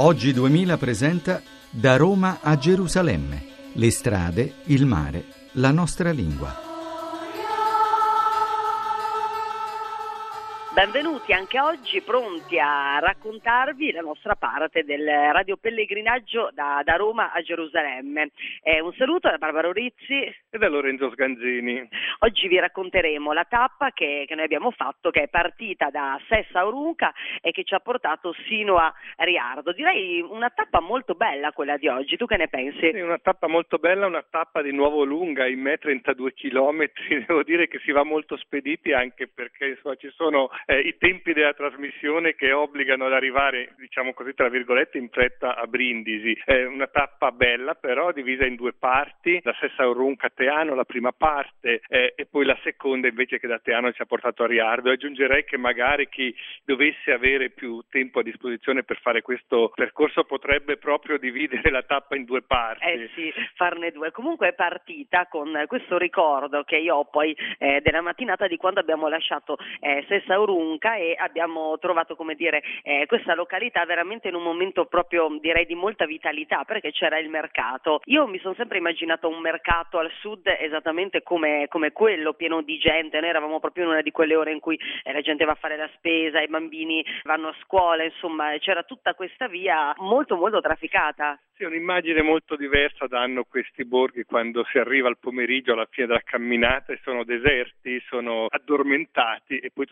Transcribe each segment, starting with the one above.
Oggi 2000 presenta Da Roma a Gerusalemme. Le strade, il mare, la nostra lingua. Benvenuti anche oggi pronti a raccontarvi la nostra parte del Radio Pellegrinaggio da, da Roma a Gerusalemme. Eh, un saluto da Barbara Rizzi e da Lorenzo Sganzini. Oggi vi racconteremo la tappa che, che noi abbiamo fatto, che è partita da Sessa Orunca e che ci ha portato sino a Riardo. Direi una tappa molto bella quella di oggi, tu che ne pensi? Sì, una tappa molto bella, una tappa di nuovo lunga, in me 32 km, devo dire che si va molto spediti anche perché insomma, ci sono eh, i tempi della trasmissione che obbligano ad arrivare, diciamo così, tra virgolette, in fretta a Brindisi. È una tappa bella, però divisa in due parti, la Sessa Orunca Teano, la prima parte, eh, e poi la seconda invece che da Teano ci ha portato a Riardo. Aggiungerei che magari chi dovesse avere più tempo a disposizione per fare questo percorso potrebbe proprio dividere la tappa in due parti. Eh sì, farne due. Comunque è partita con questo ricordo che io ho poi eh, della mattinata di quando abbiamo lasciato eh, Sessa Orunca Lunca e abbiamo trovato come dire, eh, questa località veramente in un momento proprio direi di molta vitalità perché c'era il mercato. Io mi sono sempre immaginato un mercato al sud esattamente come, come quello, pieno di gente, noi eravamo proprio in una di quelle ore in cui eh, la gente va a fare la spesa, i bambini vanno a scuola, insomma c'era tutta questa via molto molto trafficata. Sì, un'immagine molto diversa danno questi borghi quando si arriva al pomeriggio alla fine della camminata e sono deserti, sono addormentati e poi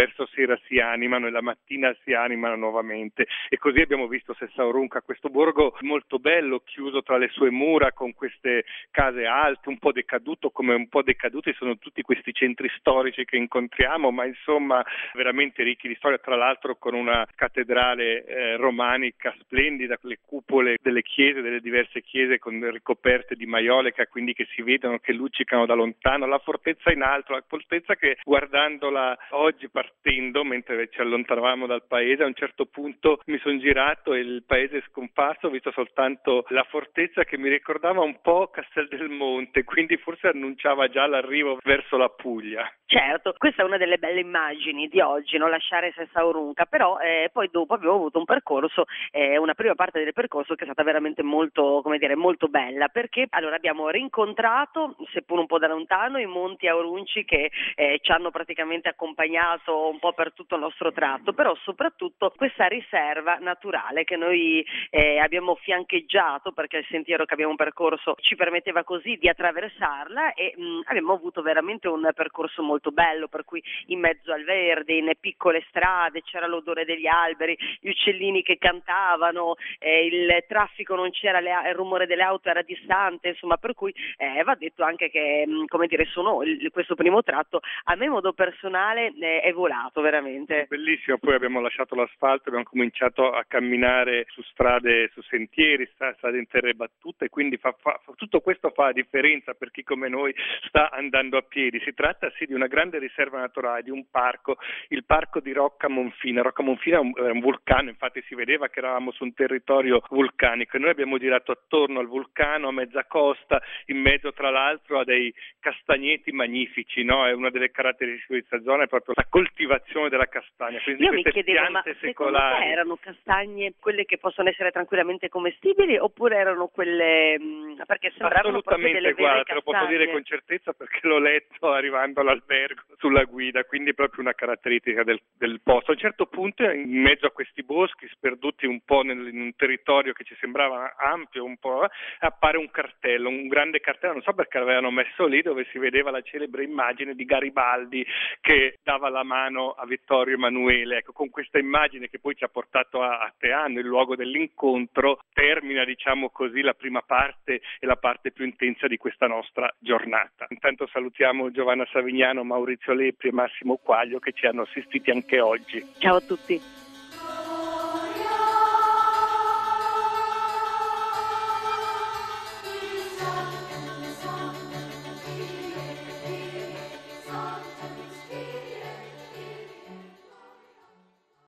verso sera si animano e la mattina si animano nuovamente. E così abbiamo visto Sessaurunca, questo borgo molto bello, chiuso tra le sue mura con queste case alte, un po' decaduto come un po' decaduti sono tutti questi centri storici che incontriamo, ma insomma veramente ricchi di storia, tra l'altro con una cattedrale eh, romanica splendida, le cupole delle chiese, delle diverse chiese con ricoperte di maioleca, quindi che si vedono, che luccicano da lontano, la fortezza in alto, la fortezza che guardandola oggi partendo, mentre ci allontanavamo dal paese, a un certo punto mi sono girato e il paese è scomparso, ho visto soltanto la fortezza che mi ricordava un po' Castel del Monte, quindi forse annunciava già l'arrivo verso la Puglia. Certo, questa è una delle belle immagini di oggi, non lasciare Sessa Orunca, però eh, poi dopo abbiamo avuto un percorso, eh, una prima parte del percorso che è stata veramente molto, come dire, molto bella, perché allora abbiamo rincontrato, seppur un po' da lontano, i monti Aurunci che eh, ci hanno praticamente accompagnato un po' per tutto il nostro tratto, però soprattutto questa riserva naturale che noi eh, abbiamo fiancheggiato perché il sentiero che abbiamo percorso ci permetteva così di attraversarla e mh, abbiamo avuto veramente un percorso molto bello, per cui in mezzo al verde, in piccole strade, c'era l'odore degli alberi, gli uccellini che cantavano, eh, il traffico non c'era, le, il rumore delle auto era distante, insomma, per cui eh, va detto anche che, mm, come dire, sono il, questo primo tratto a me modo personale eh, è volato veramente. Bellissimo, poi abbiamo lasciato l'asfalto, abbiamo cominciato a camminare su strade, su sentieri, strade in terre battute, quindi fa, fa, tutto questo fa la differenza per chi come noi sta andando a piedi. Si tratta sì di una grande riserva naturale, di un parco, il parco di Rocca Monfina. Rocca Monfina è un, è un vulcano, infatti si vedeva che eravamo su un territorio vulcanico e noi abbiamo girato attorno al vulcano a mezza costa, in mezzo tra l'altro a dei castagneti magnifici, no? È una delle caratteristiche di questa zona è proprio la coltivazione della castagna, quindi Io queste mi chiedevo, piante ma secolari. Erano castagne quelle che possono essere tranquillamente commestibili oppure erano quelle mm, perché sembravano proprio delle guarda, te lo posso dire con certezza perché l'ho letto arrivando all'albergo albergo sulla guida, quindi è proprio una caratteristica del, del, posto. A un certo punto, in mezzo a questi boschi, sperduti un po' nel, in un territorio che ci sembrava ampio, un po', appare un cartello, un grande cartello, non so perché l'avevano messo lì, dove si vedeva la celebre immagine di Garibaldi che dava la mano a Vittorio Emanuele. Ecco, con questa immagine che poi ci ha portato a, a Teano, il luogo dell'incontro, termina, diciamo così, la prima parte e la parte più intensa di questa nostra giornata. Intanto salutiamo Giovanna Savignano, Maurizio Lepri e Massimo Quaglio che ci hanno assistiti anche oggi. Ciao a tutti.